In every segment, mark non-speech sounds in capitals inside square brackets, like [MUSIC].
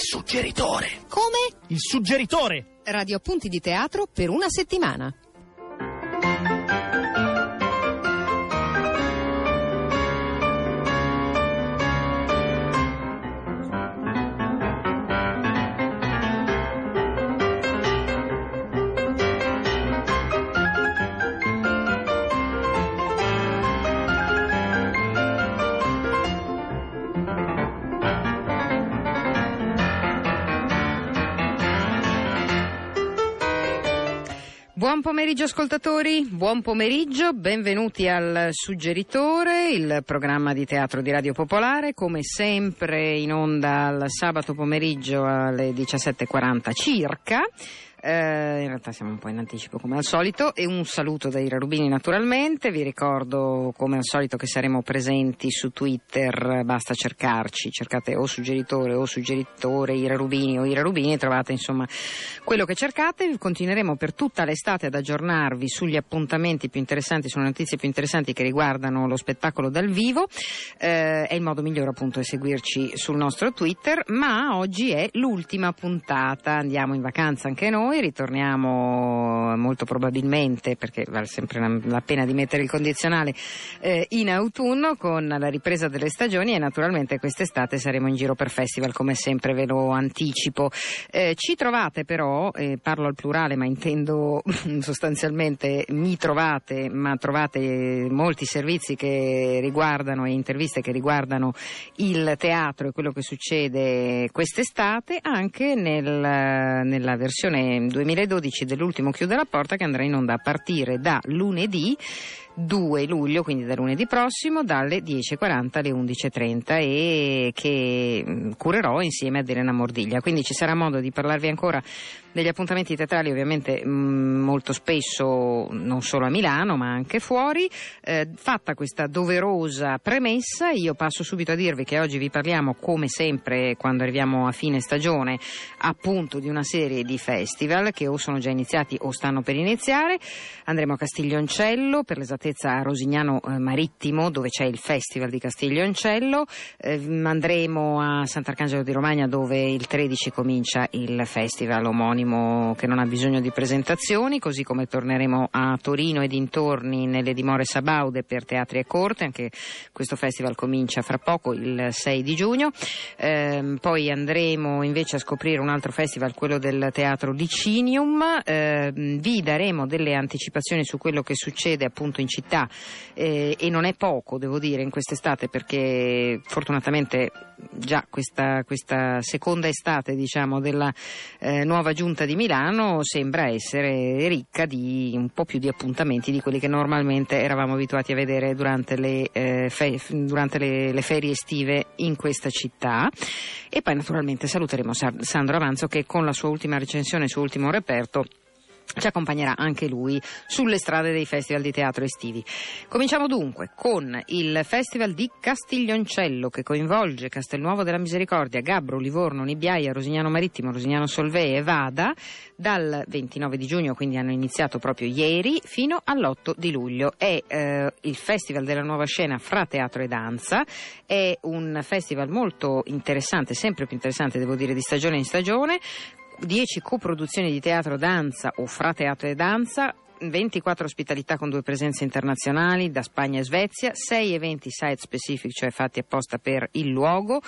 suggeritore. Come? Il suggeritore. Radio appunti di teatro per una settimana. Pomeriggio ascoltatori, buon pomeriggio, benvenuti al Suggeritore, il programma di teatro di Radio Popolare, come sempre in onda al sabato pomeriggio alle 17.40 circa. Eh, in realtà siamo un po' in anticipo come al solito e un saluto da Ira Rubini naturalmente, vi ricordo come al solito che saremo presenti su Twitter, basta cercarci, cercate o suggeritore o suggeritore Ira Rubini o Ira Rubini e trovate insomma quello che cercate, continueremo per tutta l'estate ad aggiornarvi sugli appuntamenti più interessanti, sulle notizie più interessanti che riguardano lo spettacolo dal vivo, eh, è il modo migliore appunto di seguirci sul nostro Twitter, ma oggi è l'ultima puntata, andiamo in vacanza anche noi noi, ritorniamo molto probabilmente, perché vale sempre la pena di mettere il condizionale, eh, in autunno con la ripresa delle stagioni e naturalmente quest'estate saremo in giro per festival come sempre ve lo anticipo. Eh, ci trovate però, eh, parlo al plurale ma intendo [LAUGHS] sostanzialmente mi trovate, ma trovate molti servizi che riguardano e interviste che riguardano il teatro e quello che succede quest'estate anche nel, nella versione 2012 dell'ultimo Chiude la porta che andrà in onda a partire da lunedì 2 luglio, quindi da lunedì prossimo, dalle 10.40 alle 11.30 e che mm, curerò insieme ad Elena Mordiglia. Quindi ci sarà modo di parlarvi ancora degli appuntamenti teatrali, ovviamente mm, molto spesso non solo a Milano ma anche fuori. Eh, fatta questa doverosa premessa, io passo subito a dirvi che oggi vi parliamo, come sempre quando arriviamo a fine stagione, appunto di una serie di festival che o sono già iniziati o stanno per iniziare. Andremo a Castiglioncello per l'esattezza esattezza a Rosignano eh, Marittimo dove c'è il Festival di Castiglioncello, eh, andremo a Sant'Arcangelo di Romagna dove il 13 comincia il festival omonimo che non ha bisogno di presentazioni, così come torneremo a Torino e dintorni nelle dimore Sabaude per teatri e corte, anche questo festival comincia fra poco il 6 di giugno, eh, poi andremo invece a scoprire un altro festival, quello del teatro Licinium, eh, vi daremo delle anticipazioni su quello che succede appunto in città eh, e non è poco, devo dire, in quest'estate perché fortunatamente già questa, questa seconda estate diciamo, della eh, nuova giunta di Milano sembra essere ricca di un po' più di appuntamenti di quelli che normalmente eravamo abituati a vedere durante le, eh, fe- durante le, le ferie estive in questa città. E poi naturalmente saluteremo Sandro Avanzo che con la sua ultima recensione, il suo ultimo reperto, ci accompagnerà anche lui sulle strade dei festival di teatro estivi. Cominciamo dunque con il Festival di Castiglioncello che coinvolge Castelnuovo della Misericordia, Gabbro, Livorno, Nibbiaia, Rosignano Marittimo, Rosignano Solvei e Vada dal 29 di giugno, quindi hanno iniziato proprio ieri, fino all'8 di luglio. È eh, il Festival della nuova scena fra teatro e danza, è un festival molto interessante, sempre più interessante devo dire di stagione in stagione, 10 coproduzioni di teatro danza o fra teatro e danza 24 ospitalità con due presenze internazionali da Spagna e Svezia, 6 eventi site specific, cioè fatti apposta per il luogo,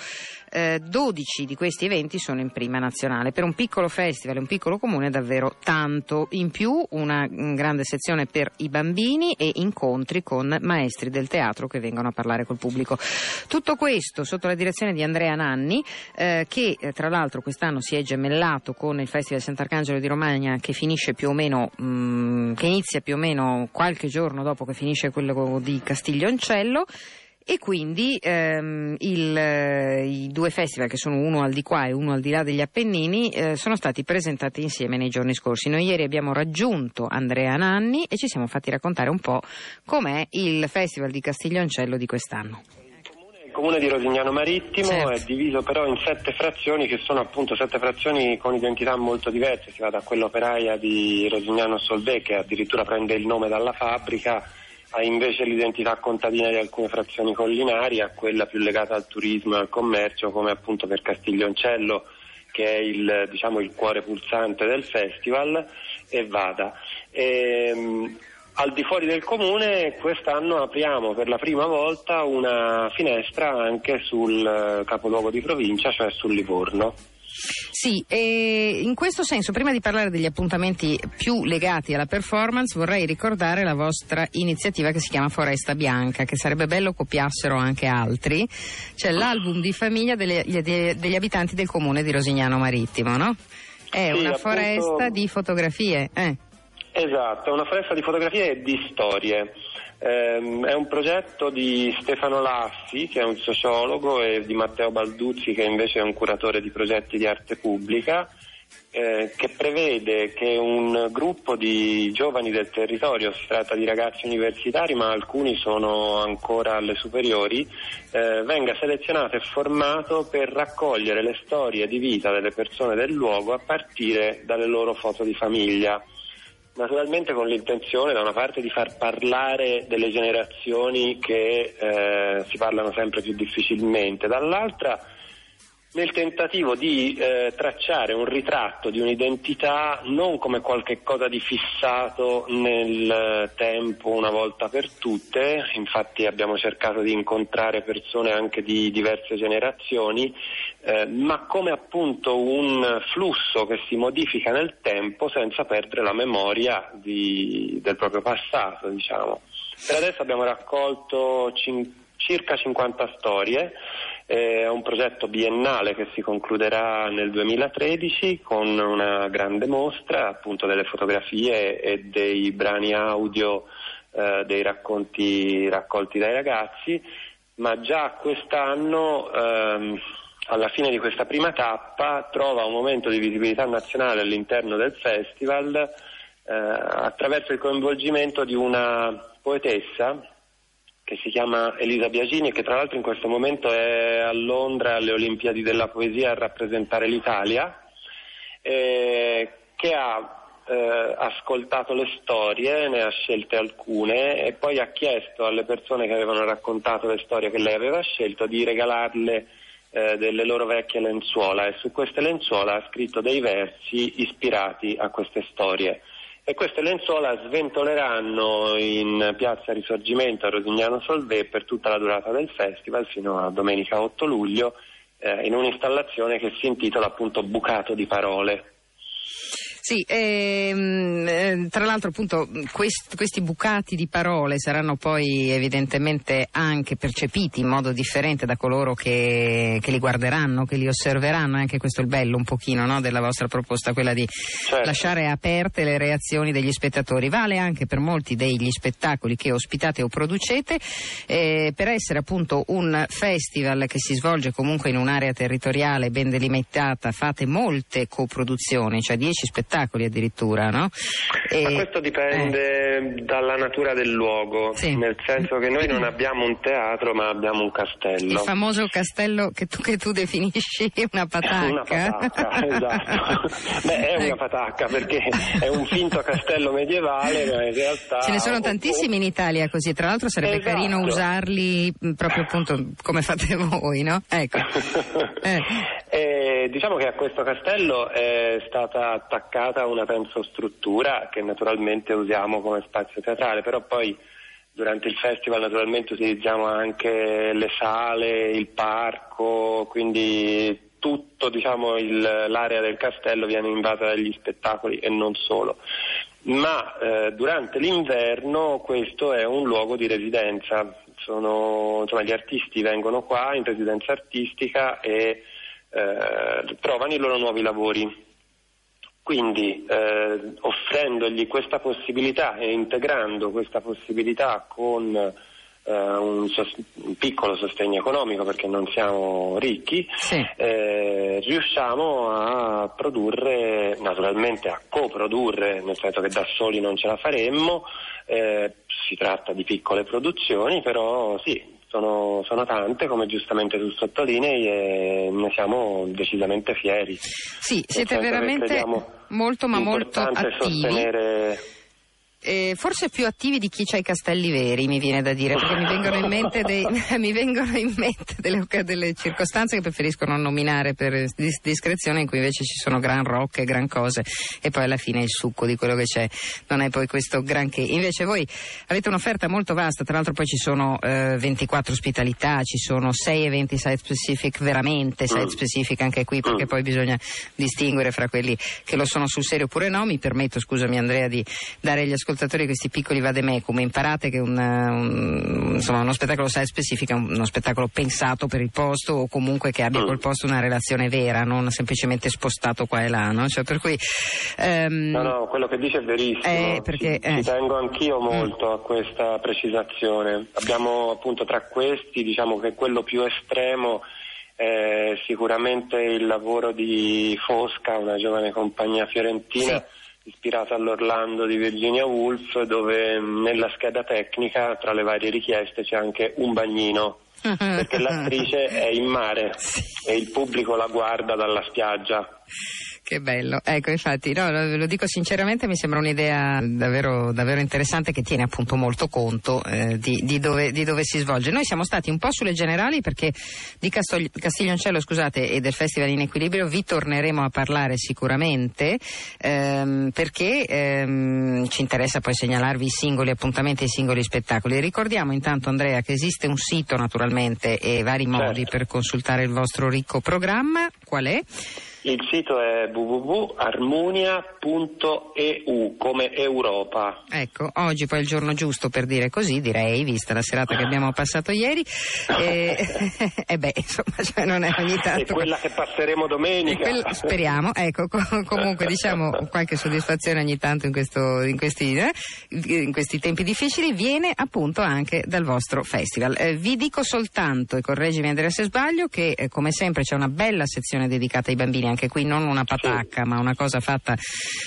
eh, 12 di questi eventi sono in prima nazionale. Per un piccolo festival, un piccolo comune davvero tanto. In più una grande sezione per i bambini e incontri con maestri del teatro che vengono a parlare col pubblico. Tutto questo sotto la direzione di Andrea Nanni, eh, che eh, tra l'altro quest'anno si è gemellato con il Festival Sant'Arcangelo di Romagna che finisce più o meno mh, mm, che inizia più o meno qualche giorno dopo che finisce quello di Castiglioncello e quindi ehm, il, eh, i due festival che sono uno al di qua e uno al di là degli Appennini eh, sono stati presentati insieme nei giorni scorsi. Noi ieri abbiamo raggiunto Andrea Nanni e ci siamo fatti raccontare un po' com'è il festival di Castiglioncello di quest'anno. Comune di Rosignano Marittimo certo. è diviso però in sette frazioni che sono appunto sette frazioni con identità molto diverse, si va da quella operaia di Rosignano Solvè che addirittura prende il nome dalla fabbrica, ha invece l'identità contadina di alcune frazioni collinari, a quella più legata al turismo e al commercio come appunto per Castiglioncello che è il, diciamo, il cuore pulsante del festival, e vada. E, ehm, al di fuori del comune quest'anno apriamo per la prima volta una finestra anche sul eh, capoluogo di provincia, cioè sul Livorno. Sì, e in questo senso, prima di parlare degli appuntamenti più legati alla performance, vorrei ricordare la vostra iniziativa che si chiama Foresta Bianca, che sarebbe bello copiassero anche altri. C'è l'album di famiglia delle, degli abitanti del comune di Rosignano Marittimo, no? È sì, una appunto... foresta di fotografie. Eh. Esatto, è una foresta di fotografie e di storie. Ehm, è un progetto di Stefano Lassi, che è un sociologo, e di Matteo Balduzzi, che invece è un curatore di progetti di arte pubblica, eh, che prevede che un gruppo di giovani del territorio, si tratta di ragazzi universitari ma alcuni sono ancora alle superiori, eh, venga selezionato e formato per raccogliere le storie di vita delle persone del luogo a partire dalle loro foto di famiglia. Naturalmente con l'intenzione da una parte di far parlare delle generazioni che eh, si parlano sempre più difficilmente, dall'altra nel tentativo di eh, tracciare un ritratto di un'identità non come qualche cosa di fissato nel tempo una volta per tutte, infatti abbiamo cercato di incontrare persone anche di diverse generazioni, eh, ma come appunto un flusso che si modifica nel tempo senza perdere la memoria di, del proprio passato. Diciamo. Per adesso abbiamo raccolto cin- circa 50 storie è un progetto biennale che si concluderà nel 2013 con una grande mostra appunto delle fotografie e dei brani audio eh, dei racconti raccolti dai ragazzi, ma già quest'anno ehm, alla fine di questa prima tappa trova un momento di visibilità nazionale all'interno del festival eh, attraverso il coinvolgimento di una poetessa che si chiama Elisa Biagini e che tra l'altro in questo momento è a Londra alle Olimpiadi della Poesia a rappresentare l'Italia, eh, che ha eh, ascoltato le storie, ne ha scelte alcune e poi ha chiesto alle persone che avevano raccontato le storie che lei aveva scelto di regalarle eh, delle loro vecchie lenzuola e su queste lenzuola ha scritto dei versi ispirati a queste storie e queste lenzuola sventoleranno in piazza Risorgimento a Rosignano Solvay per tutta la durata del festival fino a domenica 8 luglio eh, in un'installazione che si intitola appunto Bucato di parole. Sì, ehm, eh, tra l'altro appunto quest, questi bucati di parole saranno poi evidentemente anche percepiti in modo differente da coloro che, che li guarderanno, che li osserveranno, anche questo è il bello un pochino no, della vostra proposta, quella di certo. lasciare aperte le reazioni degli spettatori. Vale anche per molti degli spettacoli che ospitate o producete, eh, per essere appunto un festival che si svolge comunque in un'area territoriale ben delimitata, fate molte coproduzioni, cioè 10 spettacoli spettacoli addirittura, no? E, Ma questo dipende eh. dalla natura del luogo, sì. nel senso che noi non [CLEARS THROAT] abbiamo un teatro ma abbiamo un castello. Il famoso castello che tu, che tu definisci una patacca. Una patacca, [LAUGHS] esatto. Beh, è una patacca perché è un finto castello medievale, ma in realtà... Ce ne sono tantissimi in Italia così, tra l'altro sarebbe esatto. carino usarli proprio appunto come fate [LAUGHS] voi, no? Ecco. [LAUGHS] Eh. E, diciamo che a questo castello è stata attaccata creata una tensostruttura che naturalmente usiamo come spazio teatrale, però poi durante il festival naturalmente utilizziamo anche le sale, il parco, quindi tutto diciamo, il, l'area del castello viene invasa dagli spettacoli e non solo. Ma eh, durante l'inverno questo è un luogo di residenza, Sono, insomma, gli artisti vengono qua in residenza artistica e eh, trovano i loro nuovi lavori. Quindi eh, offrendogli questa possibilità e integrando questa possibilità con eh, un, sos- un, piccolo sostegno economico perché non siamo ricchi, sì. eh, riusciamo a produrre, naturalmente a coprodurre, nel senso che da soli non ce la faremmo, eh, si tratta di piccole produzioni, però sì, sono, sono, tante, come giustamente tu sottolinei, e ne siamo decisamente fieri. Sì, siete veramente molto ma molto attivi. Sostenere Eh, forse più attivi di chi ha i castelli veri, mi viene da dire, perché mi vengono in mente, dei, [LAUGHS] mi vengono in mente delle, delle, circostanze che preferisco non nominare per discrezione, in cui invece ci sono gran rocche, gran cose, e poi alla fine il succo di quello che c'è non è poi questo granché. Invece voi avete un'offerta molto vasta, tra l'altro poi ci sono eh, 24 ospitalità, ci sono 6 eventi site specific, veramente site specific anche qui, perché poi bisogna distinguere fra quelli che lo sono sul serio oppure no. Mi permetto, scusami Andrea, di dare agli ascoltatori ascoltatori questi piccoli vademecum, imparate che un, un, insomma, uno spettacolo site specific è uno spettacolo pensato per il posto o comunque che abbia col posto una relazione vera, non semplicemente spostato qua e là, no? Cioè, per cui, um, no, no, quello che dice è verissimo. Eh, perché, ci, eh. ci tengo anch'io mm. molto mm. a questa precisazione. Abbiamo appunto tra questi, diciamo che quello più estremo è sicuramente il lavoro di Fosca, una giovane compagnia fiorentina. Sì ispirata all'Orlando di Virginia Woolf, dove nella scheda tecnica tra le varie richieste c'è anche un bagnino, [LAUGHS] perché l'attrice è in mare e il pubblico la guarda dalla spiaggia. Che bello, ecco infatti no, lo, dico sinceramente mi sembra un'idea davvero, davvero interessante che tiene appunto molto conto eh, di, di, dove, di, dove, si svolge. Noi siamo stati un po' sulle generali perché di Castogli, Castiglioncello scusate, e del Festival in Equilibrio vi torneremo a parlare sicuramente ehm, perché ehm, ci interessa poi segnalarvi i singoli appuntamenti e i singoli spettacoli. Ricordiamo intanto Andrea che esiste un sito naturalmente e vari modi certo. per consultare il vostro ricco programma. Qual è? Il sito è www.armonia.eu come Europa. Ecco, oggi poi è il giorno giusto per dire così, direi, vista la serata che abbiamo passato ieri. E, [LAUGHS] e beh, insomma, cioè non è ogni tanto. È quella che passeremo domenica. Quella, speriamo, ecco, comunque diciamo qualche soddisfazione ogni tanto in, questo, in, questi, eh, in, questi, tempi difficili viene appunto anche dal vostro festival. Eh, vi dico soltanto, e correggimi Andrea se sbaglio, che eh, come sempre c'è una bella sezione dedicata ai bambini anche qui non una patacca, ma una cosa fatta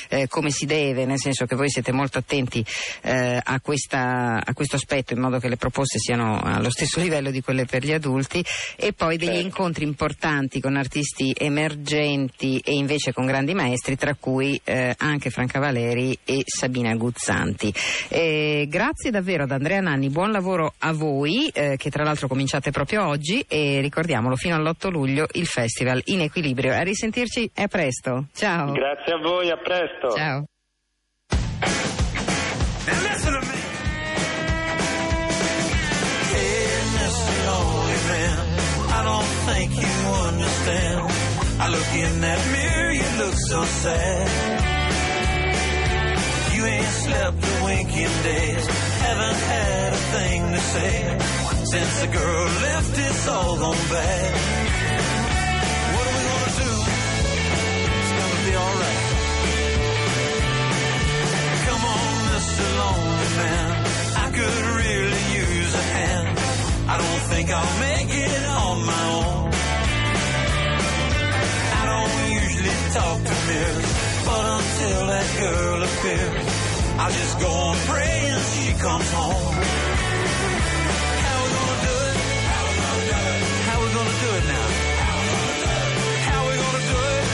eh, come si deve, nel senso che voi siete molto attenti eh, a, questa, a, questo aspetto in modo che le proposte siano allo stesso [LAUGHS] livello di quelle per gli adulti e poi degli certo. incontri importanti con artisti emergenti e invece con grandi maestri, tra cui eh, anche Franca Valeri e Sabina Guzzanti. grazie davvero ad Andrea Nanni, buon lavoro a voi, eh, che tra l'altro cominciate proprio oggi e ricordiamolo fino all'8 luglio il festival in equilibrio. A risentire sentirci e a presto. Ciao. Grazie a voi, a presto. Ciao. think you understand. I look in that mirror, you look so sad. You ain't slept a wink in days, haven't had a thing to say. Since the girl left, it's all gone bad. Alright. Come on, Mr. Lonely Man, I could really use a hand. I don't think I'll make it on my own. I don't usually talk to mirrors, but until that girl appears, I'll just go on praying she comes home. How we gonna do it? How we gonna do it? How we gonna do it now? noi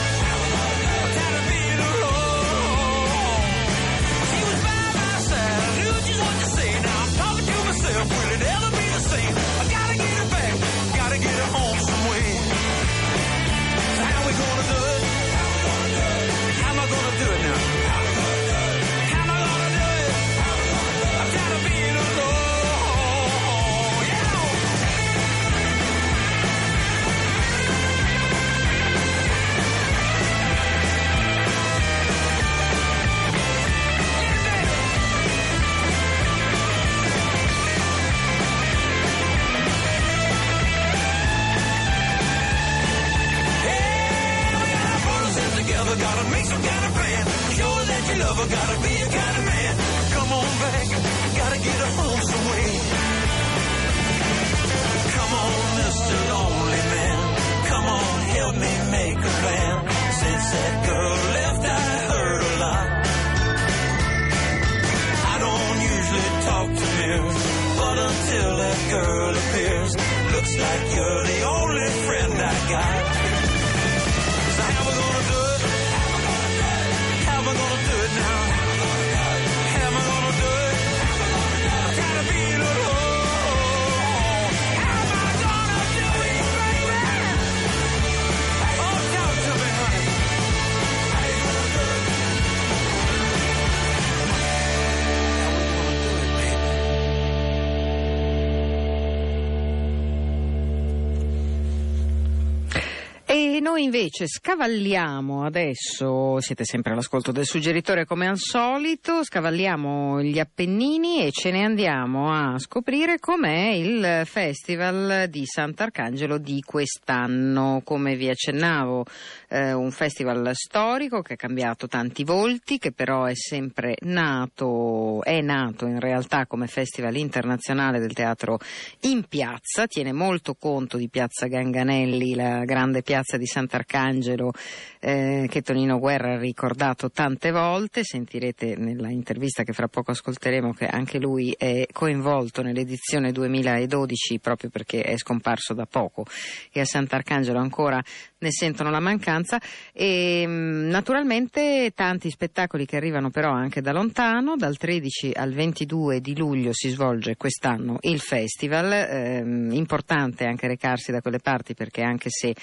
invece scavalliamo adesso, siete sempre all'ascolto del suggeritore come al solito, scavalliamo gli Appennini e ce ne andiamo a scoprire com'è il Festival di Sant'Arcangelo di quest'anno. Come vi accennavo, eh, un festival storico che ha cambiato tanti volti, che però è sempre nato, è nato in realtà come festival internazionale del teatro in piazza, tiene molto conto di Piazza Ganganelli, la grande piazza di Sant'Arcangelo eh, che Tonino Guerra ha ricordato tante volte. Sentirete nella intervista che fra poco ascolteremo che anche lui è coinvolto nell'edizione 2012 proprio perché è scomparso da poco e a Sant'Arcangelo ancora ne sentono la mancanza. E mm, naturalmente tanti spettacoli che arrivano però anche da lontano, dal 13 al 22 di luglio si svolge quest'anno il festival, ehm, importante anche recarsi da quelle parti perché anche se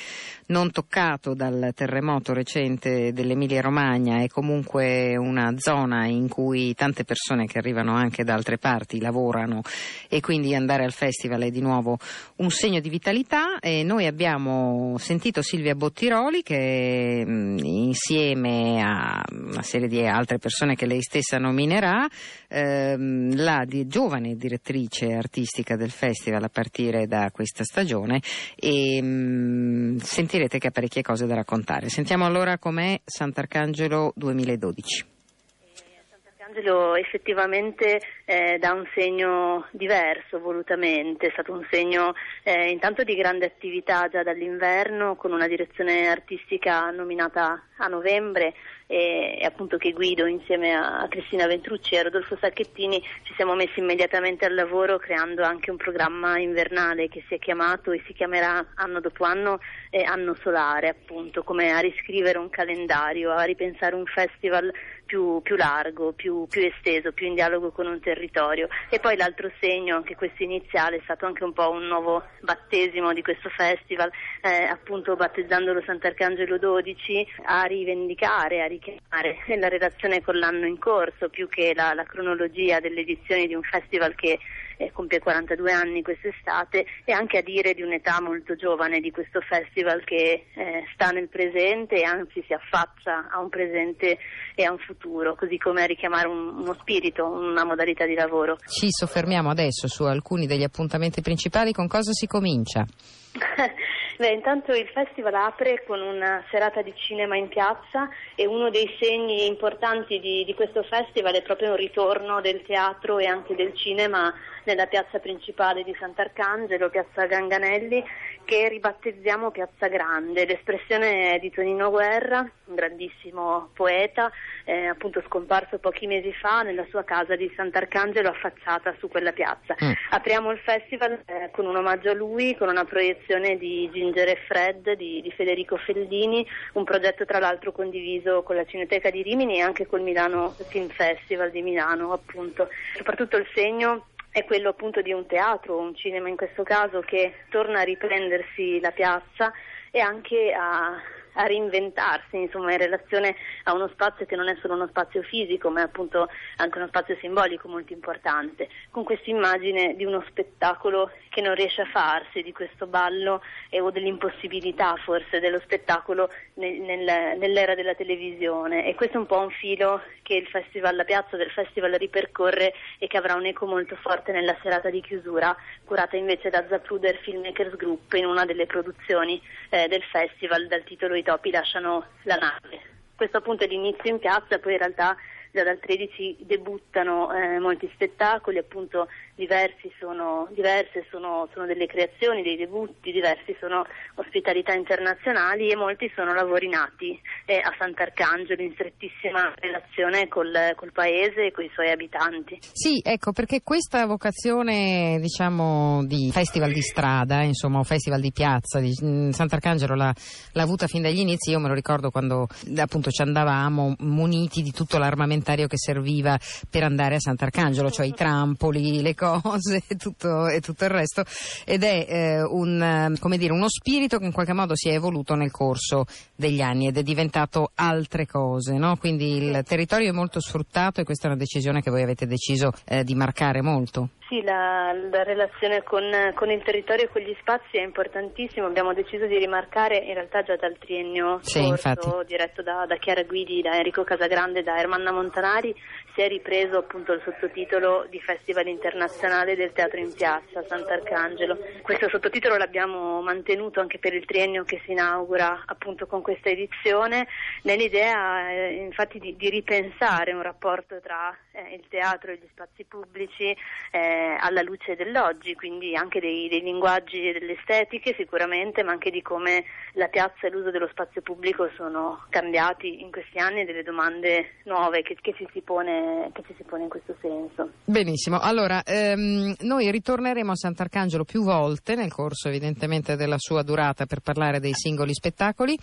non toccato dal terremoto recente dell'Emilia Romagna è comunque una zona in cui tante persone che arrivano anche da altre parti lavorano e quindi andare al festival è di nuovo un segno di vitalità. E noi abbiamo sentito Silvia Silvia Bottiroli che mh, insieme a una serie di altre persone che lei stessa nominerà, ehm, la di, giovane direttrice artistica del festival a partire da questa stagione e mh, sentirete che ha parecchie cose da raccontare. Sentiamo allora com'è Sant'Arcangelo 2012. Angelo effettivamente eh, dà un segno diverso volutamente, è stato un segno eh, intanto di grande attività già dall'inverno con una direzione artistica nominata a novembre e, e appunto che guido insieme a, Cristina Ventrucci e a Rodolfo Sacchettini ci siamo messi immediatamente al lavoro creando anche un programma invernale che si è chiamato e si chiamerà anno dopo anno eh, anno solare appunto come a riscrivere un calendario, a ripensare un festival più, più largo, più, più, esteso, più in dialogo con un territorio. E poi l'altro segno, anche questo iniziale, è stato anche un po' un nuovo battesimo di questo festival, eh, appunto battezzandolo Sant'Arcangelo 12, a rivendicare, a richiamare la relazione con l'anno in corso, più che la, la cronologia delle edizioni di un festival che eh, compie 42 anni quest'estate e anche a dire di un'età molto giovane di questo festival che eh, sta nel presente e anzi si affaccia a un presente e a un futuro, così come a richiamare un, uno spirito, una modalità di lavoro. Ci soffermiamo adesso su alcuni degli appuntamenti principali, con cosa si comincia? [LAUGHS] Beh, intanto il festival apre con una serata di cinema in piazza e uno dei segni importanti di, di questo festival è proprio un ritorno del teatro e anche del cinema nella piazza principale di Sant'Arcangelo, piazza Ganganelli, che ribattezziamo Piazza Grande. L'espressione è di Tonino Guerra, un grandissimo poeta, eh, appunto scomparso pochi mesi fa nella sua casa di Sant'Arcangelo affacciata su quella piazza. Mm. Apriamo il festival eh, con un omaggio a lui, con una proiezione di Ginger e Fred di, di Federico Feldini, un progetto tra l'altro condiviso con la Cineteca di Rimini e anche col Milano Film Festival di Milano, appunto. Soprattutto il segno è quello appunto di un teatro, un cinema in questo caso, che torna a riprendersi la piazza e anche a, a reinventarsi insomma, in relazione a uno spazio che non è solo uno spazio fisico ma è appunto anche uno spazio simbolico molto importante, con questa immagine di uno spettacolo che non riesce a farsi, di questo ballo eh, o dell'impossibilità forse dello spettacolo nel, nel, nell'era della televisione. E questo è un po' un filo che il festival, la piazza del festival ripercorre e che avrà un eco molto forte nella serata di chiusura curata invece da Zapruder Filmmakers Group in una delle produzioni eh, del festival dal titolo I topi lasciano la nave. Questo appunto è l'inizio in piazza, poi in realtà già dal 13 debuttano eh, molti spettacoli, appunto sono, diverse sono, sono, delle creazioni, dei debutti, diversi sono ospitalità internazionali e molti sono lavori nati eh, a Sant'Arcangelo in strettissima relazione col, col, paese e con i suoi abitanti. Sì, ecco, perché questa vocazione diciamo di festival di strada, insomma, o festival di piazza, di, mm, Sant'Arcangelo l'ha, l'ha avuta fin dagli inizi, io me lo ricordo quando appunto ci andavamo muniti di tutto l'armamentario che serviva per andare a Sant'Arcangelo, cioè i trampoli, le cose rose e tutto, e tutto il resto ed è eh, un, dire, uno spirito che in qualche modo si è evoluto nel corso degli anni ed è diventato altre cose, no? quindi il territorio è molto sfruttato e questa è una decisione che voi avete deciso eh, di marcare molto. Sì, la, la relazione con, con, il territorio e con gli spazi è importantissima. Abbiamo deciso di rimarcare in realtà già dal triennio sì, scorso, diretto da, da, Chiara Guidi, da Enrico Casagrande, da Ermanna Montanari, si è ripreso appunto il sottotitolo di Festival internazionale del teatro in piazza Sant'Arcangelo. Questo sottotitolo l'abbiamo mantenuto anche per il triennio che si inaugura appunto con questa edizione, nell'idea eh, infatti di, di, ripensare un rapporto tra eh, il teatro e gli spazi pubblici. Eh, alla luce dell'oggi, quindi anche dei, dei linguaggi e delle estetiche sicuramente, ma anche di come la piazza e l'uso dello spazio pubblico sono cambiati in questi anni e delle domande nuove che, che, ci, si pone, che ci si pone in questo senso. Benissimo, allora ehm, noi ritorneremo a Sant'Arcangelo più volte nel corso evidentemente della sua durata per parlare dei singoli spettacoli.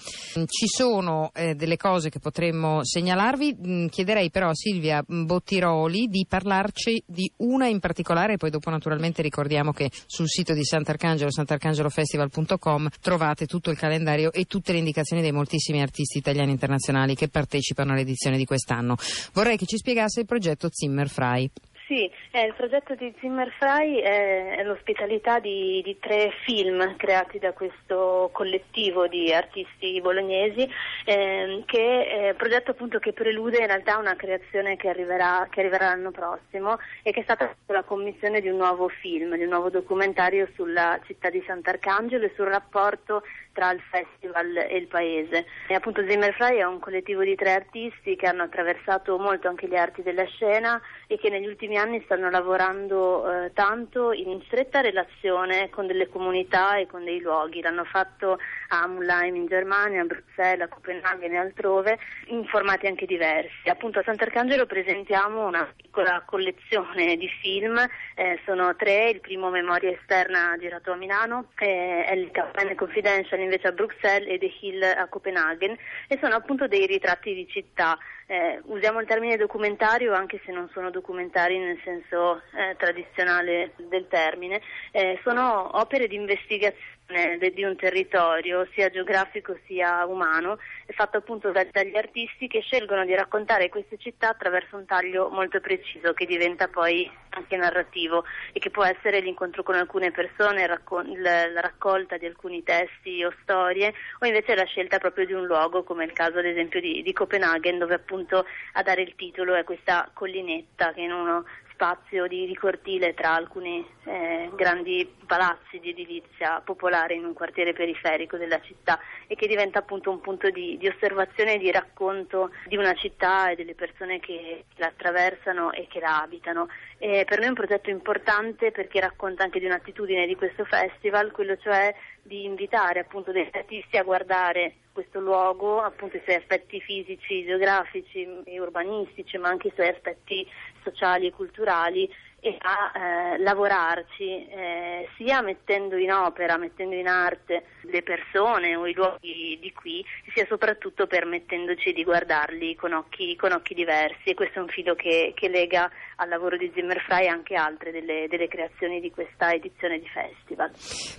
Ci sono eh, delle cose che potremmo segnalarvi, mm, chiederei però a Silvia Bottiroli di parlarci di una in particolare poi dopo naturalmente ricordiamo che sul sito di Sant'Arcangelo, sant'arcangelofestival.com trovate tutto il calendario e tutte le indicazioni dei moltissimi artisti italiani e internazionali che partecipano all'edizione di quest'anno. Vorrei che ci spiegasse il progetto Zimmerfrei. Sì, eh, il progetto di Zimmerfrei è, l'ospitalità di, di, tre film creati da questo collettivo di artisti bolognesi, eh, che è un progetto appunto che prelude in realtà una creazione che arriverà, che arriverà l'anno prossimo e che è stata la commissione di un nuovo film, di un nuovo documentario sulla città di Sant'Arcangelo e sul rapporto tra il festival e il paese. E appunto Zimmerfrei è un collettivo di tre artisti che hanno attraversato molto anche le arti della scena e che negli ultimi anni stanno lavorando eh, tanto in stretta relazione con delle comunità e con dei luoghi. L'hanno fatto a Mulheim in Germania, a Bruxelles, a Copenaghen e altrove, in formati anche diversi. Appunto a Sant'Arcangelo presentiamo una piccola collezione di film, eh, sono tre, il primo Memoria esterna girato a Milano, eh, è il Campagne Confidential invece a Bruxelles e The Hill a Copenaghen e sono appunto dei ritratti di città. Eh, usiamo il termine documentario anche se non sono documentari nel senso eh, tradizionale del termine, eh, sono opere di investigazione di un territorio sia geografico sia umano è fatto appunto dagli artisti che scelgono di raccontare queste città attraverso un taglio molto preciso che diventa poi anche narrativo e che può essere l'incontro con alcune persone, la raccolta di alcuni testi o storie o invece la scelta proprio di un luogo come il caso ad esempio di, di Copenaghen dove appunto a dare il titolo è questa collinetta che in uno spazio di, di cortile tra alcuni eh, grandi palazzi di edilizia popolare in un quartiere periferico della città e che diventa appunto un punto di, di osservazione e di racconto di una città e delle persone che la attraversano e che la abitano. E per noi è un progetto importante perché racconta anche di un'attitudine di questo festival, quello cioè di invitare appunto degli artisti a guardare questo luogo, appunto i suoi aspetti fisici, geografici e urbanistici, ma anche i suoi aspetti sociali e culturali e a eh, lavorarci eh, sia mettendo in opera, mettendo in arte le persone o i luoghi di qui, sia soprattutto permettendoci di guardarli con occhi, con occhi diversi e questo è un filo che, che lega al lavoro di Zimmerfrei anche altre delle, delle, creazioni di questa edizione di festival.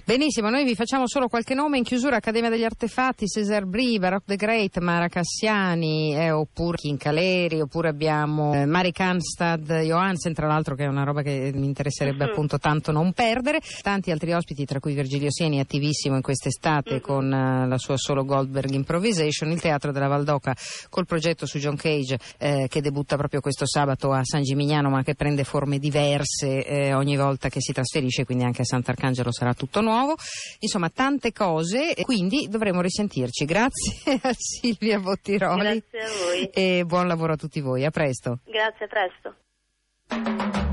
Benissimo, noi vi facciamo solo qualche nome in chiusura, Accademia degli Artefatti, Cesar Bri, Baroque the Great, Mara Cassiani, eh, oppure Caleri, oppure abbiamo eh, Mari Kanstad Johansen, tra l'altro che è una roba che mi interesserebbe mm-hmm. appunto tanto non perdere, tanti altri ospiti tra cui Virgilio Sieni, attivissimo in quest'estate mm-hmm. con uh, la sua solo Goldberg Improvisation, il Teatro della Valdoca col progetto su John Cage eh, che debutta proprio questo sabato a San Gimignano ma che prende forme diverse eh, ogni volta che si trasferisce, quindi anche a Sant'Arcangelo sarà tutto nuovo. Insomma, tante cose, quindi dovremo risentirci. Grazie [LAUGHS] a Silvia Bottiroli. Grazie a voi. E buon lavoro a tutti voi. A presto. Grazie, a presto.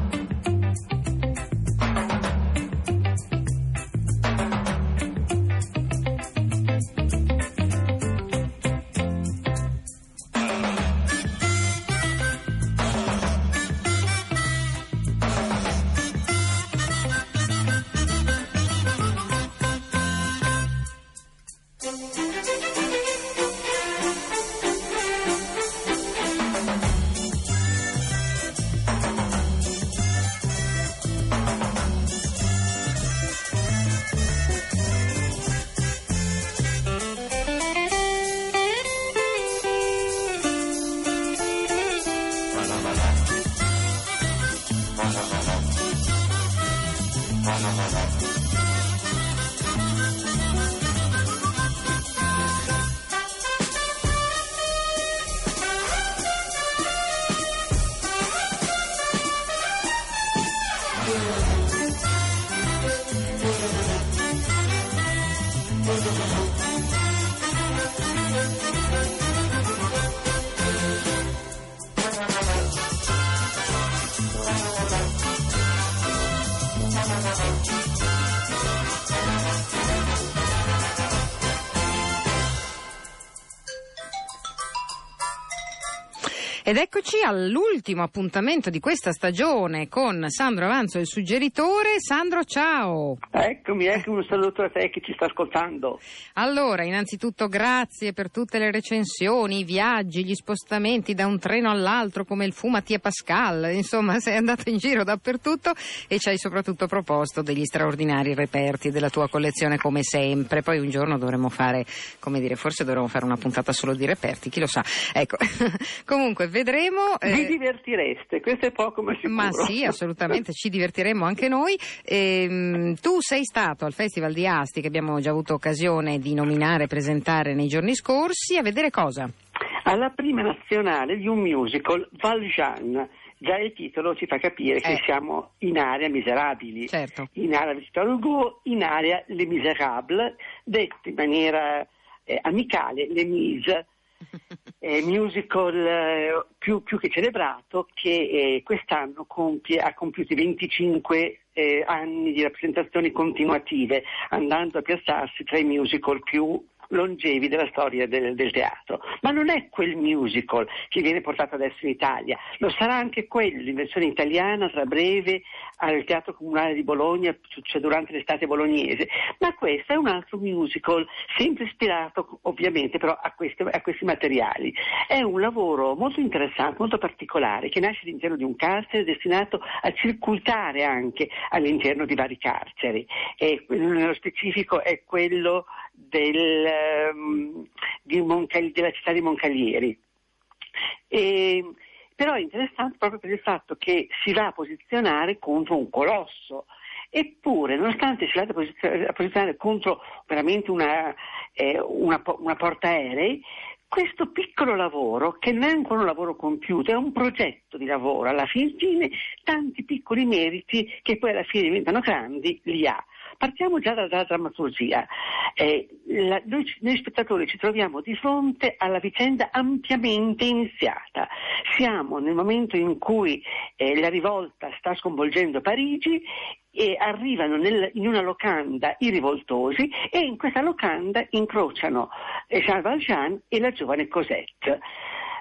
Ed all'ultimo appuntamento di questa stagione con Sandro Avanzo, il suggeritore. Sandro, ciao! Eccomi, eccomi, un saluto a te che ci sta ascoltando. Allora, innanzitutto grazie per tutte le recensioni, i viaggi, gli spostamenti da un treno all'altro come il Fumatia Pascal, insomma [LAUGHS] sei andato in giro dappertutto e ci hai soprattutto proposto degli straordinari reperti della tua collezione come sempre. Poi un giorno dovremmo fare, come dire, forse dovremmo fare una puntata solo di reperti, chi lo sa. Ecco, [LAUGHS] comunque vedremo. Eh... Vi divertireste, questo è poco ma sicuro. Ma sì, assolutamente, ci divertiremo anche noi. Ehm, tu sei stato al Festival di Asti che abbiamo già avuto occasione di nominare e presentare nei giorni scorsi, a vedere cosa? Alla prima nazionale di un musical, Valjean. Già il titolo ci fa capire che Eh. siamo in area miserabili, Certo. in area Victor Hugo, in area Les Miserables, detto in maniera eh, amicale Les Mises. [LAUGHS] eh, musical eh, più, più che celebrato che eh, quest'anno compie, ha compiuto i 25 eh, anni di rappresentazioni continuative, andando a piazzarsi tra i musical più longevi della storia del, del teatro. Ma non è quel musical che viene portato adesso in Italia, lo sarà anche quello in versione italiana tra breve al Teatro Comunale di Bologna, cioè durante l'estate bolognese, ma questo è un altro musical, sempre ispirato ovviamente però a, queste- a questi materiali. È un lavoro molto interessante, molto particolare, che nasce all'interno di un carcere destinato a circuitare anche all'interno di vari carceri. E nello specifico è quello del, ehm, Moncal- della città di Moncalieri. E, però è interessante proprio per il fatto che si va a posizionare contro un colosso. Eppure, nonostante si vada a posizio- a posizionare contro veramente una, eh, una una portaerei, questo piccolo lavoro, che non è ancora un lavoro compiuto, è un progetto di lavoro, alla fine tanti piccoli meriti che poi alla fine diventano grandi, li ha. Partiamo già dalla, drammaturgia. Eh, la- noi, noi spettatori ci troviamo di fronte alla vicenda ampiamente iniziata. Siamo nel momento in cui eh, la rivolta sta sconvolgendo Parigi e arrivano nel- in una locanda i rivoltosi e in questa locanda incrociano eh, Jean Valjean e la giovane Cosette.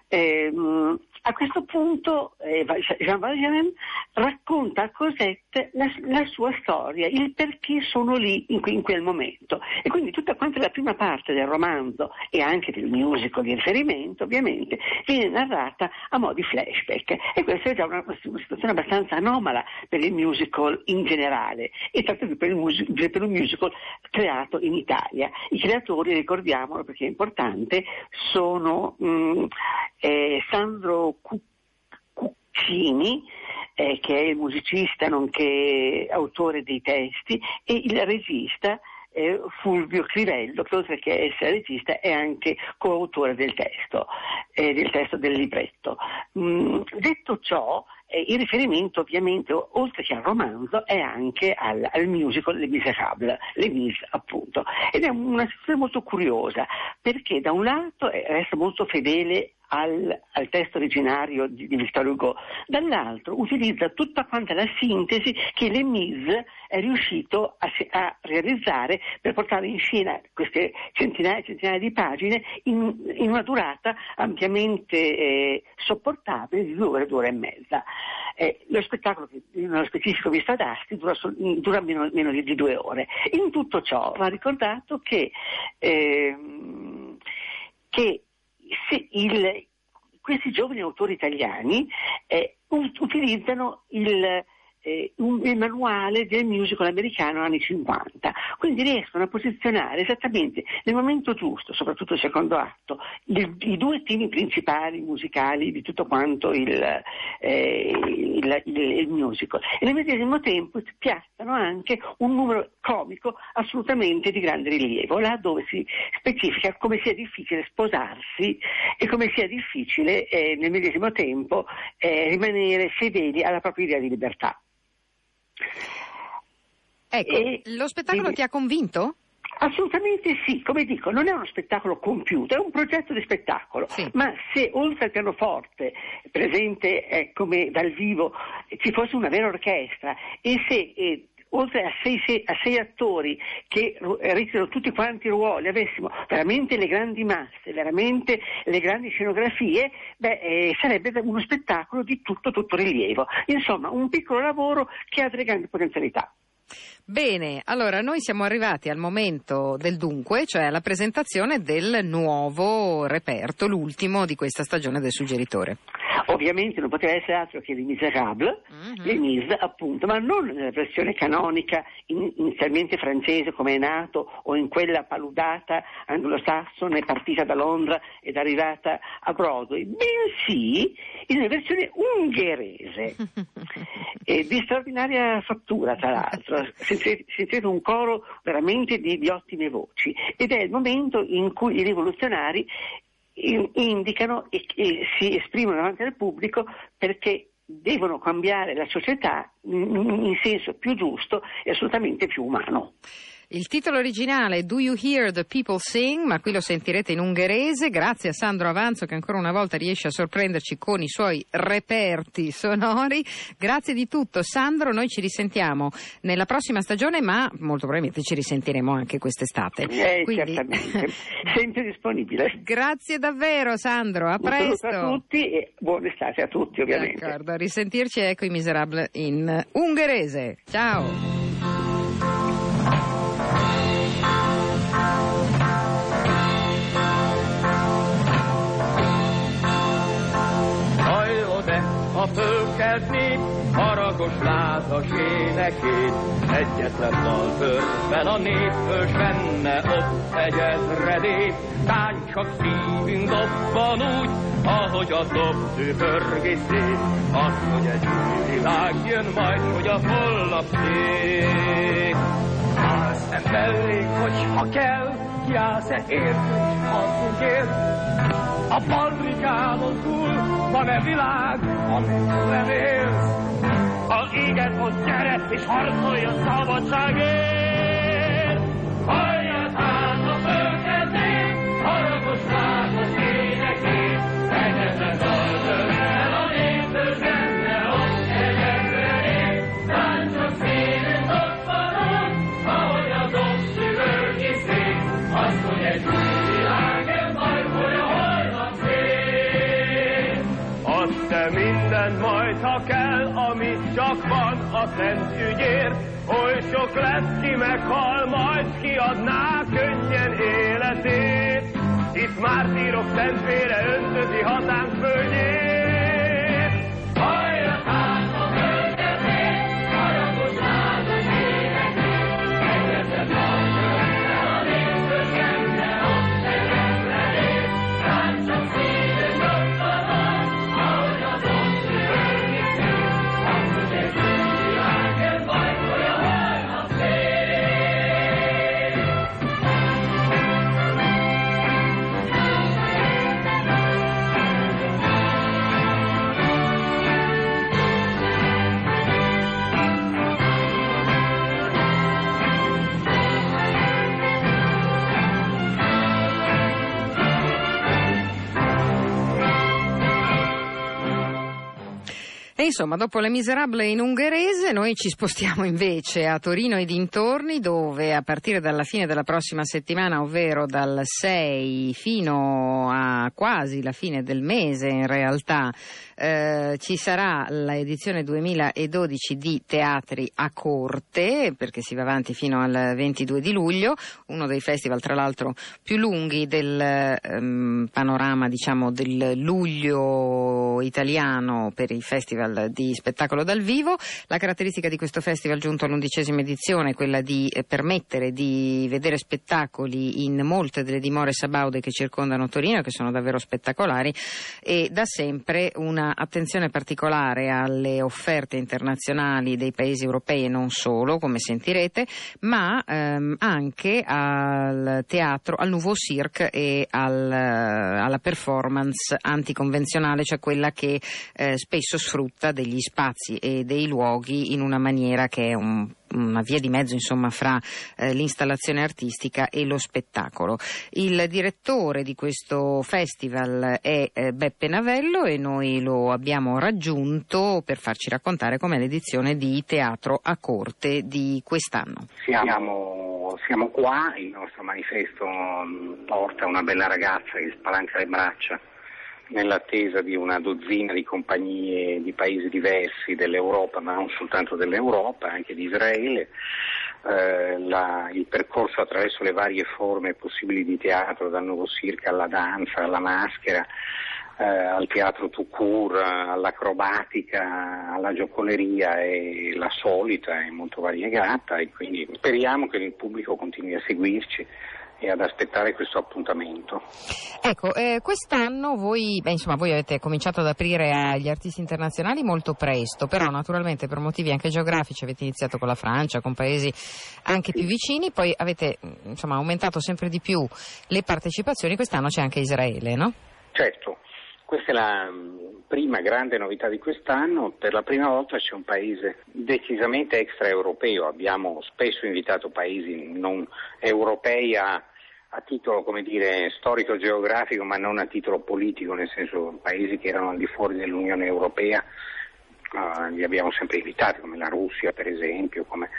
Ehm, a questo punto eh, Jean Valjean racconta a Cosette la, la sua storia, il perché sono lì in, in quel momento. E quindi tutta quanta la prima parte del romanzo e anche del musical di riferimento, ovviamente, viene narrata a mo' di flashback. E questa è già una, una situazione abbastanza anomala per il musical in generale, e tanto più per, il mus- per un musical creato in Italia. I creatori, ricordiamolo perché è importante, sono mm, eh, Sandro Cu- Cuccini, eh, che è il musicista nonché autore dei testi, e il regista eh, Fulvio Crivello, che oltre che essere regista è anche coautore del testo, eh, del testo del libretto. Mm, detto ciò, eh, il riferimento ovviamente, oltre che al romanzo, è anche al, al musical Les Miserables, Les Mis appunto. Ed è una situazione molto curiosa, perché da un lato è- resta molto fedele al, al testo originario di, di Victor Hugo, dall'altro utilizza tutta quanta la sintesi che Les Mis è riuscito a, a realizzare per portare in scena queste centinaia e centinaia di pagine in, in una durata ampiamente eh, sopportabile di due ore, due ore e mezza. Eh, lo spettacolo, che nello specifico visto ad Asti, dura, dura meno, meno di, di due ore. In tutto ciò va ricordato che, ehm, che il- questi giovani autori italiani eh, ut- utilizzano il, eh, un- il manuale del musical americano anni 50, quindi riescono a posizionare esattamente nel momento giusto, soprattutto il secondo atto, il- i due temi principali musicali di tutto quanto il, eh, il- il- musical e nel medesimo tempo piazzano anche un numero comico assolutamente di grande rilievo, là dove si specifica come sia difficile sposarsi e come sia difficile eh, nel medesimo tempo eh, rimanere fedeli alla propria idea di libertà. Ecco, E- lo spettacolo dimmi. ti ha convinto? Assolutamente sì, come dico, non è uno spettacolo compiuto, è un progetto di spettacolo, Sì. ma se oltre al pianoforte presente eh, come dal vivo ci fosse una vera orchestra e se eh, oltre a sei, sei, a sei attori che recitano tutti quanti i ruoli, avessimo veramente le grandi masse, veramente le grandi scenografie, beh, eh, sarebbe uno spettacolo di tutto, tutto rilievo. Insomma, un piccolo lavoro che ha delle grandi potenzialità. Bene, allora noi siamo arrivati al momento del dunque, cioè alla presentazione del nuovo reperto, l'ultimo di questa stagione del suggeritore. Ovviamente non poteva essere altro che Les Miserables, mm-hmm. Les Mis appunto, ma non nella versione canonica inizialmente francese come è nato o in quella paludata anglosassone partita da Londra ed arrivata a Broadway, bensì in una versione ungherese [LAUGHS] e di straordinaria fattura tra l'altro, sentirete un coro veramente di, di ottime voci ed è il momento in cui i rivoluzionari indicano e, e si esprimono davanti al pubblico perché devono cambiare la società in, in senso più giusto e assolutamente più umano. Il titolo originale è Do You Hear the People Sing? Ma qui lo sentirete in ungherese. Grazie a Sandro Avanzo che ancora una volta riesce a sorprenderci con i suoi reperti sonori. Grazie di tutto, Sandro. Noi ci risentiamo nella prossima stagione, ma molto probabilmente ci risentiremo anche quest'estate. Eh, Quindi... certamente. [LAUGHS] Sempre disponibile. Grazie davvero, Sandro. A presto. a tutti e buona estate a tutti, ovviamente. D'accordo, a risentirci. Ecco i Miserable in ungherese. Ciao. Nép, haragos lázas énekét. Egyetlen dal fel a nép, benne ott egy ezredét. Táncsak szívünk dobban úgy, ahogy a dobtő pörgés szép. Az, hogy egy új világ jön majd, hogy a holnap szép. Állsz mellé, hogyha kell, kiállsz-e értünk, hazugért, a barrikádon túl van-e világ, amiben élsz? Ha igen, ott gyere, és harcolj a szabadságért! A szent ügyért. Oly sok lesz, ki meghal, majd kiadná könnyen életét. Itt mártírok szentvére öntözi hazánk földjét. Insomma, dopo Le Miserable in ungherese, noi ci spostiamo invece a Torino e dintorni, dove a partire dalla fine della prossima settimana, ovvero dal 6 fino a quasi la fine del mese in realtà, eh, ci sarà l'edizione 2012 di Teatri a Corte, perché si va avanti fino al 22 di luglio, uno dei festival tra l'altro più lunghi del ehm, panorama diciamo, del luglio italiano per i festival di spettacolo dal vivo. La caratteristica di questo festival giunto all'undicesima edizione è quella di eh, permettere di vedere spettacoli in molte delle dimore sabaude che circondano Torino, che sono davvero spettacolari, e da sempre una attenzione particolare alle offerte internazionali dei paesi europei e non solo, come sentirete, ma ehm, anche al teatro, al Nouveau Cirque e al, alla performance anticonvenzionale, cioè quella che eh, spesso sfrutta vista degli spazi e dei luoghi in una maniera che è un una via di mezzo insomma fra eh, l'installazione artistica e lo spettacolo. Il direttore di questo festival è eh, Beppe Navello e noi lo abbiamo raggiunto per farci raccontare com'è l'edizione di Teatro a Corte di quest'anno. Siamo, siamo qua, il nostro manifesto porta una bella ragazza che spalanca le braccia nell'attesa di una dozzina di compagnie di paesi diversi dell'Europa, ma non soltanto dell'Europa, anche di Israele. Eh, la, il percorso attraverso le varie forme possibili di teatro, dal nuovo circo alla danza, alla maschera, eh, al teatro tout court, all'acrobatica, alla giocoleria è la solita, è molto variegata e quindi speriamo che il pubblico continui a seguirci e ad aspettare questo appuntamento. Ecco, eh, quest'anno voi, beh, insomma, voi avete cominciato ad aprire agli artisti internazionali molto presto, però naturalmente per motivi anche geografici avete iniziato con la Francia, con paesi anche più vicini, poi avete insomma, aumentato sempre di più le partecipazioni, quest'anno c'è anche Israele, no? Certo. Questa è la prima grande novità di quest'anno, per la prima volta c'è un paese decisamente extraeuropeo, abbiamo spesso invitato paesi non europei a, a titolo dire, storico-geografico ma non a titolo politico, nel senso paesi che erano al di fuori dell'Unione Europea, uh, li abbiamo sempre invitati come la Russia per esempio, come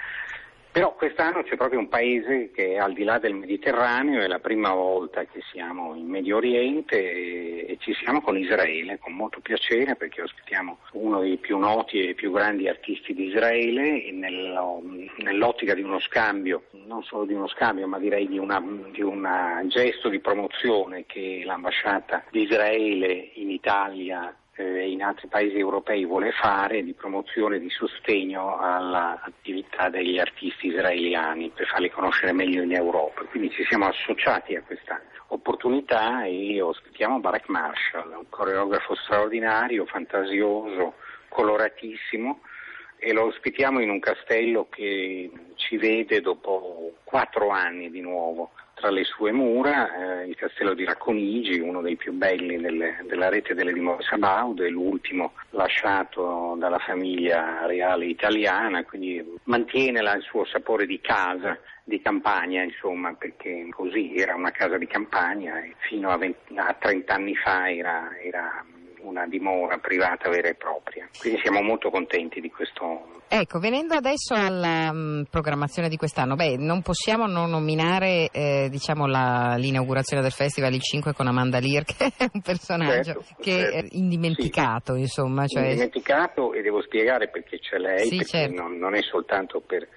però quest'anno c'è proprio un paese che è al di là del Mediterraneo, è la prima volta che siamo in Medio Oriente e, ci siamo con Israele, con molto piacere perché ospitiamo uno dei più noti e più grandi artisti di Israele nello, nell'ottica di uno scambio, non solo di uno scambio ma direi di un gesto di promozione che l'ambasciata di Israele in Italia eh, in altri paesi europei vuole fare di promozione, di sostegno all'attività degli artisti israeliani per farli conoscere meglio in Europa. Quindi ci siamo associati a questa opportunità e ospitiamo Barak Marshall, un coreografo straordinario, fantasioso, coloratissimo e lo ospitiamo in un castello che ci vede dopo quattro anni di nuovo tra le sue mura eh, il castello di Racconigi, uno dei più belli delle, della rete delle dimore Sabaude, l'ultimo lasciato dalla famiglia reale italiana, quindi mantiene la, il suo sapore di casa, di campagna, insomma, perché così era una casa di campagna e fino a, 20, a 30 anni fa era, era una dimora privata vera e propria. Quindi siamo molto contenti di questo. Ecco, venendo adesso alla um, programmazione di quest'anno, beh, non possiamo non nominare eh, diciamo la, l'inaugurazione del festival il 5 con Amanda Lear, [LAUGHS] che è un personaggio certo, che certo. è indimenticato, sì. insomma. Cioè... Indimenticato e devo spiegare perché c'è lei, sì, perché certo. non, non è soltanto per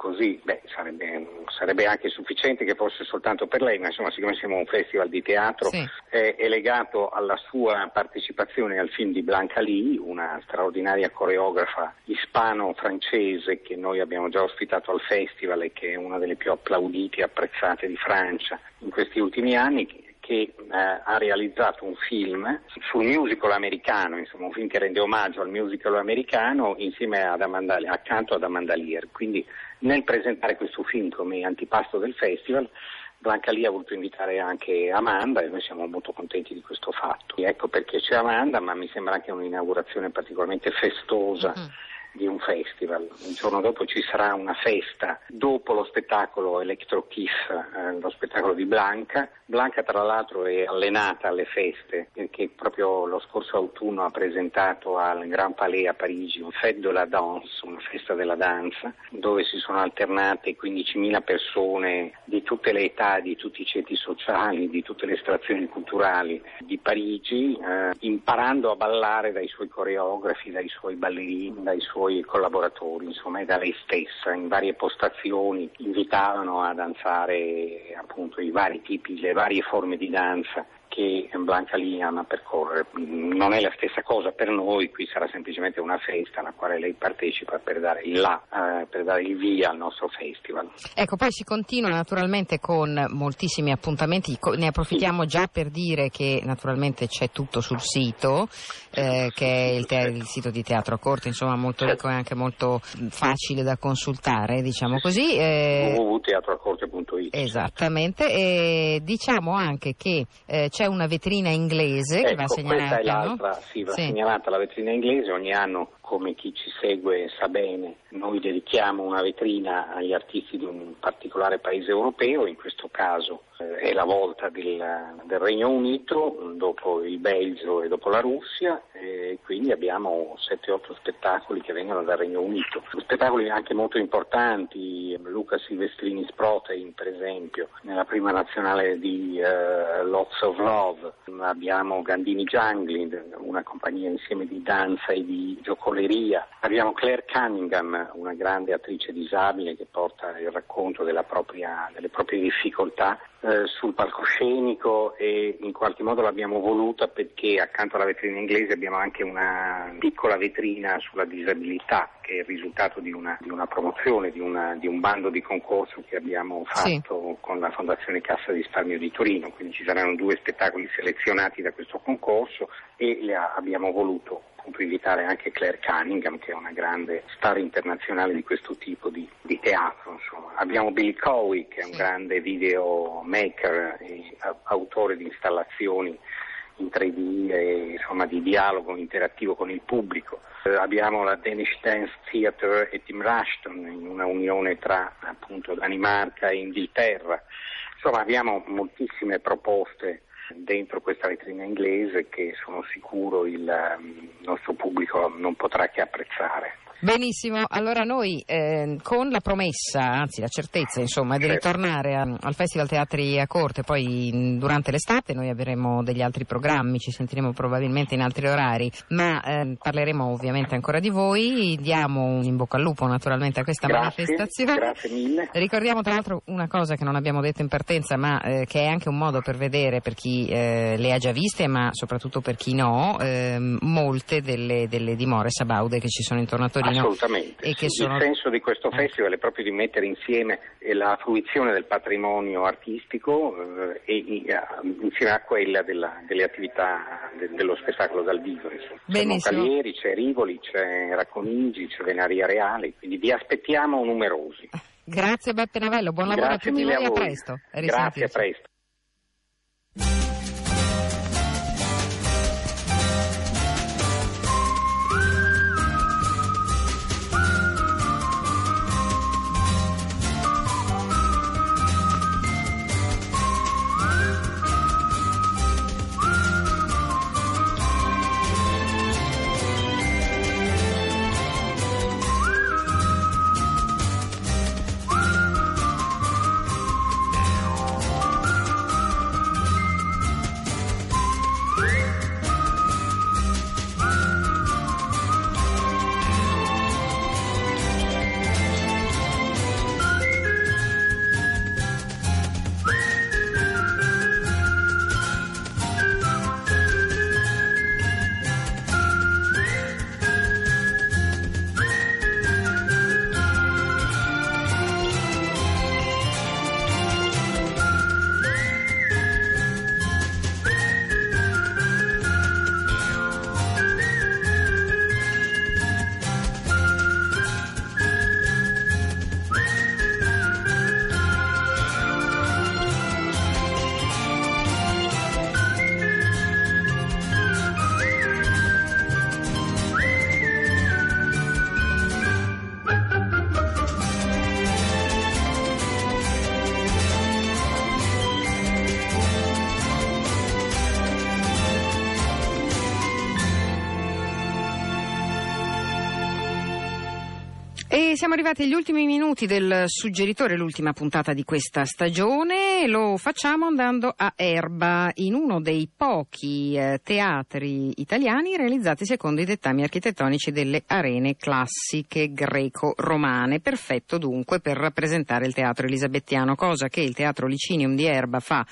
così beh, sarebbe, sarebbe, anche sufficiente che fosse soltanto per lei, ma insomma siccome siamo un festival di teatro sì. eh, è legato alla sua partecipazione al film di Blanca Lee, una straordinaria coreografa ispano-francese che noi abbiamo già ospitato al festival e che è una delle più applaudite e apprezzate di Francia in questi ultimi anni che eh, ha realizzato un film sul musical americano, insomma un film che rende omaggio al musical americano insieme ad Amanda, accanto ad Amanda Lear. Quindi nel presentare questo film come antipasto del festival Blanca Lee ha voluto invitare anche Amanda e noi siamo molto contenti di questo fatto. Ecco perché c'è Amanda, ma mi sembra anche un'inaugurazione particolarmente festosa. Mm di un festival. Il giorno dopo ci sarà una festa dopo lo spettacolo Electro Kiss, eh, lo spettacolo di Blanca. Blanca tra l'altro è allenata alle feste perché proprio lo scorso autunno ha presentato al Grand Palais a Parigi un Fête de la Danse, una festa della danza, dove si sono alternate 15.000 persone di tutte le età, di tutti i ceti sociali, di tutte le estrazioni culturali di Parigi, eh, imparando a ballare dai suoi coreografi, dai suoi ballerini, dai suoi suoi collaboratori, insomma, e da lei stessa, in varie postazioni, invitavano a danzare appunto i vari tipi, le varie forme di danza che Blanca lì ama percorrere. Non è la stessa cosa per noi, qui sarà semplicemente una festa alla quale lei partecipa per dare il là, eh, per dare il via al nostro festival. Ecco, poi si continua naturalmente con moltissimi appuntamenti, ne approfittiamo già per dire che naturalmente c'è tutto sul sito, eh, che è il, te- il, sito di Teatro Corte, insomma molto ricco e anche molto facile da consultare, diciamo così. Eh... www.teatroacorte.it Esattamente, e diciamo anche che eh, c'è una vetrina inglese che ecco, va segnalata. Questa è no? l'altra, sì, va Sì. segnalata la vetrina inglese, ogni anno come chi ci segue sa bene, noi dedichiamo una vetrina agli artisti di un particolare paese europeo, in questo caso eh, è la volta del, del Regno Unito, dopo il Belgio e dopo la Russia, e quindi abbiamo 7-8 spettacoli che vengono dal Regno Unito. Spettacoli anche molto importanti, Luca Silvestrini Sprotein per esempio, nella prima nazionale di eh, Lots of Love, abbiamo Gandini Junglin, una compagnia insieme di danza e di giocoleria, abbiamo Claire Cunningham, una grande attrice disabile che porta il racconto della propria- delle proprie difficoltà eh, sul palcoscenico e in qualche modo l'abbiamo voluta perché accanto alla vetrina inglese abbiamo anche una piccola vetrina sulla disabilità che è il risultato di una, di una promozione, di, una- di un bando di concorso che abbiamo Sì. fatto con la Fondazione Cassa di Risparmio di Torino, quindi ci saranno due spettacoli selezionati da questo concorso e abbiamo voluto appunto invitare anche Claire Cunningham che è una grande star internazionale di questo tipo di, di teatro. Insomma. Abbiamo Billy Cowie che è un Sì. grande videomaker e a- autore di installazioni in 3D e insomma di dialogo interattivo con il pubblico. Eh, abbiamo la Danish Dance Theatre e Tim Rushton in una unione tra appunto Danimarca e Inghilterra. Insomma abbiamo moltissime proposte dentro questa vetrina inglese che sono sicuro il ehm, nostro pubblico non potrà che apprezzare. Benissimo, allora noi eh, con la promessa, anzi la certezza insomma di ritornare a- al Festival Teatri a Corte, poi mh, durante l'estate noi avremo degli altri programmi, ci sentiremo probabilmente in altri orari, ma eh, parleremo ovviamente ancora di voi, diamo un in bocca al lupo naturalmente a questa Grazie, manifestazione. grazie mille. Ricordiamo tra l'altro una cosa che non abbiamo detto in partenza, ma eh, che è anche un modo per vedere per chi eh, le ha già viste, ma soprattutto per chi no, ehm, molte delle, delle dimore sabaude che ci sono intorno a Torino. Assolutamente. E che sì. sono- Il senso di questo Ecco. festival è proprio di mettere insieme eh, la fruizione del patrimonio artistico eh, e eh, insieme a quella della- delle attività de- dello spettacolo dal vivo. C'è. Moncalieri, c'è Rivoli, c'è Racconigi, c'è Venaria Reale, quindi vi aspettiamo numerosi. [LAUGHS] Grazie Beppe Navello, buon lavoro Grazie a tutti voi, a, voi. presto. Grazie, a presto. Siamo arrivati agli ultimi minuti del suggeritore, l'ultima puntata di questa stagione. Lo facciamo andando a Erba, in uno dei pochi eh, teatri italiani realizzati secondo i dettami architettonici delle arene classiche greco-romane. Perfetto dunque per rappresentare il teatro elisabettiano, cosa che il teatro Licinium di Erba fa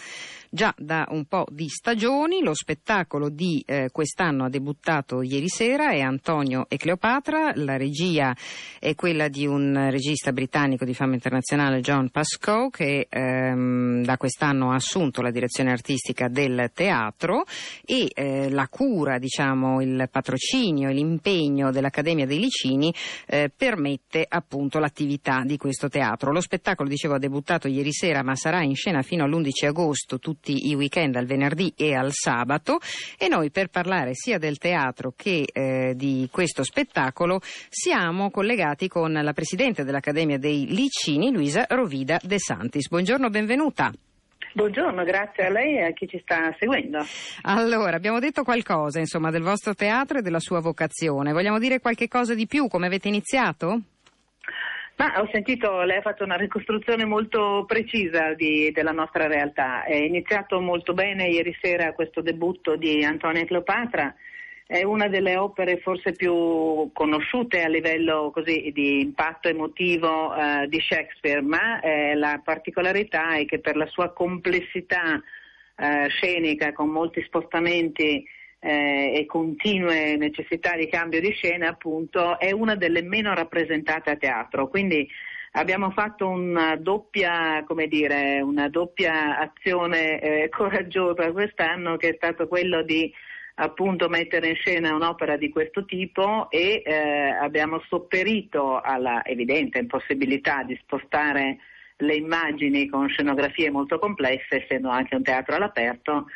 già da un po' di stagioni. Lo spettacolo di eh, quest'anno ha debuttato ieri sera, è Antonio e Cleopatra, la regia è quella di un regista britannico di fama internazionale, John Pascoe, che ehm, da quest'anno ha assunto la direzione artistica del teatro e eh, la cura, diciamo, il patrocinio l'impegno dell'Accademia dei Licini eh, permette appunto l'attività di questo teatro. Lo spettacolo, dicevo, ha debuttato ieri sera ma sarà in scena fino all'11 agosto tutti i weekend, al venerdì e al sabato e noi per parlare sia del teatro che eh, di questo spettacolo siamo collegati con la Presidente dell'Accademia dei Licini, Luisa Rovida De Santis. Buongiorno, benvenuta. Buongiorno, grazie a lei e a chi ci sta seguendo. Allora, abbiamo detto qualcosa insomma, del vostro teatro e della sua vocazione. Vogliamo dire qualche cosa di più? Come avete iniziato? Ma ho sentito, lei ha fatto una ricostruzione molto precisa di, della nostra realtà. È iniziato molto bene ieri sera questo debutto di Antonia Cleopatra. È una delle opere forse più conosciute a livello così, di impatto emotivo eh, di Shakespeare, ma eh, la particolarità è che per la sua complessità eh, scenica, con molti spostamenti eh, e continue necessità di cambio di scena, appunto, è una delle meno rappresentate a teatro. Quindi abbiamo fatto una doppia, dire, una doppia azione eh, coraggiosa quest'anno che è stato quello di appunto mettere in scena un'opera di questo tipo e eh, abbiamo sopperito alla evidente impossibilità di spostare le immagini con scenografie molto complesse, essendo anche un teatro all'aperto,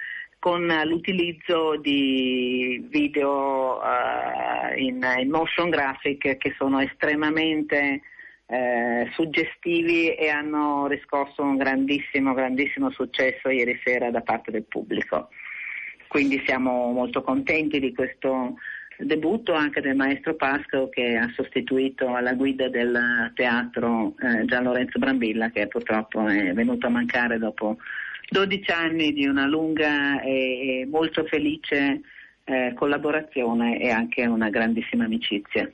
con l'utilizzo di video uh, in, in, motion graphic che sono estremamente uh, suggestivi e hanno riscosso un grandissimo, grandissimo successo ieri sera da parte del pubblico. Quindi siamo molto contenti di questo debutto anche del maestro Pasco che ha sostituito alla guida del teatro eh, Gian Lorenzo Brambilla che purtroppo è venuto a mancare dopo 12 anni di una lunga e molto felice eh, collaborazione e anche una grandissima amicizia.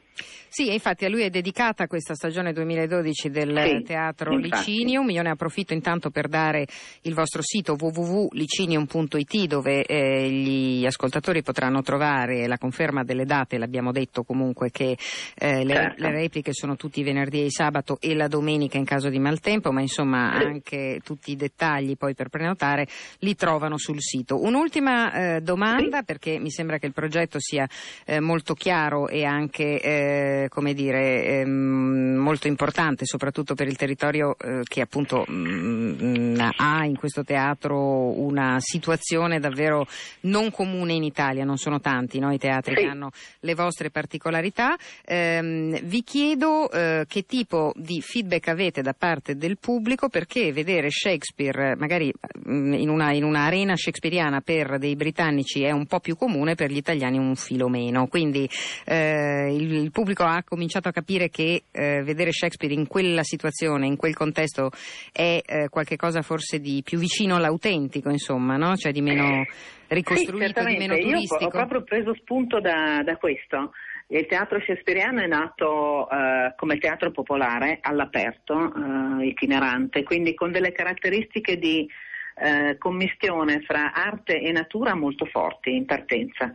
Sì, infatti a lui è dedicata questa stagione 2012 del sì, Teatro infatti. Licinium. Io ne approfitto intanto per dare il vostro sito www.licinium.it dove eh, gli ascoltatori potranno trovare la conferma delle date, l'abbiamo detto comunque che eh, le, certo. le, repliche sono tutti i venerdì e sabato e la domenica in caso di maltempo, ma insomma sì. anche tutti i dettagli poi per prenotare li trovano sul sito. Un'ultima eh, domanda sì. perché mi sembra che il progetto sia eh, molto chiaro e anche eh, come dire, ehm, molto importante, soprattutto per il territorio eh, che appunto mh, mm, ha in questo teatro una situazione davvero non comune in Italia, non sono tanti no, i teatri sì. che hanno le vostre particolarità. Ehm, vi chiedo eh, che tipo di feedback avete da parte del pubblico perché vedere Shakespeare magari mm, in, una, in un'arena shakespeariana per dei britannici è un po' più comune, per gli italiani un filo meno. Quindi il, il pubblico ha cominciato a capire che eh, vedere Shakespeare in quella situazione, in quel contesto, è eh, qualcosa forse di più vicino all'autentico, insomma, no? cioè di meno ricostruito, sì, di meno turistico. Io ho proprio preso spunto da, da questo. Il teatro shakespeariano è nato eh, come teatro popolare all'aperto, eh, itinerante, quindi con delle caratteristiche di eh, commistione fra arte e natura molto forti in partenza.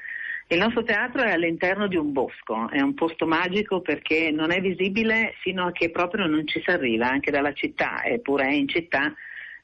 Il nostro teatro è all'interno di un bosco, è un posto magico perché non è visibile fino a che proprio non ci si arriva, anche dalla città, eppure è in città,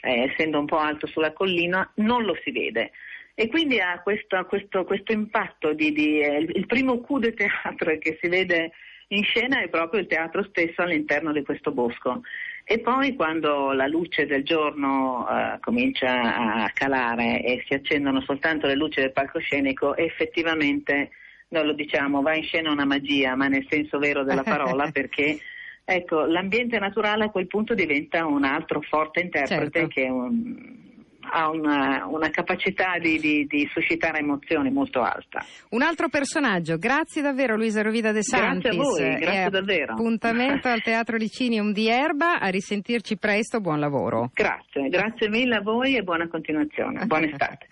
eh, essendo un po' alto sulla collina, non lo si vede. E quindi ha questo, questo, questo impatto di, di eh, il primo coup de teatro che si vede in scena è proprio il teatro stesso all'interno di questo bosco. E poi quando la luce del giorno uh, comincia a calare e si accendono soltanto le luci del palcoscenico, effettivamente, non lo diciamo, va in scena una magia, ma nel senso vero della parola, [LAUGHS] perché ecco, l'ambiente naturale a quel punto diventa un altro forte interprete certo. che è un, ha una, una capacità di, di, di, suscitare emozioni molto alta. Un altro personaggio, grazie davvero Luisa Rovida De Santis. Grazie a voi, grazie e davvero. Appuntamento al Teatro Licinium di Erba, a risentirci presto, buon lavoro. Grazie, grazie mille a voi e buona continuazione, buona [LAUGHS] estate.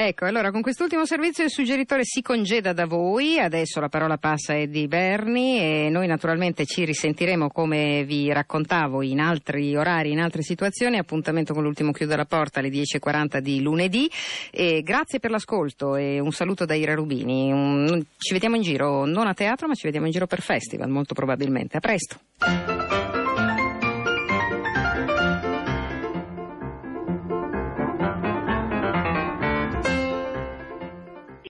Ecco, allora con quest'ultimo servizio il suggeritore si congeda da voi, adesso la parola passa a Eddie Berni e noi naturalmente ci risentiremo come vi raccontavo in altri orari, in altre situazioni, appuntamento con l'ultimo chiudo la porta alle 10.40 di lunedì. E grazie per l'ascolto e un saluto da Ira Rubini. Ci vediamo in giro, non a teatro, ma ci vediamo in giro per festival, molto probabilmente. A presto.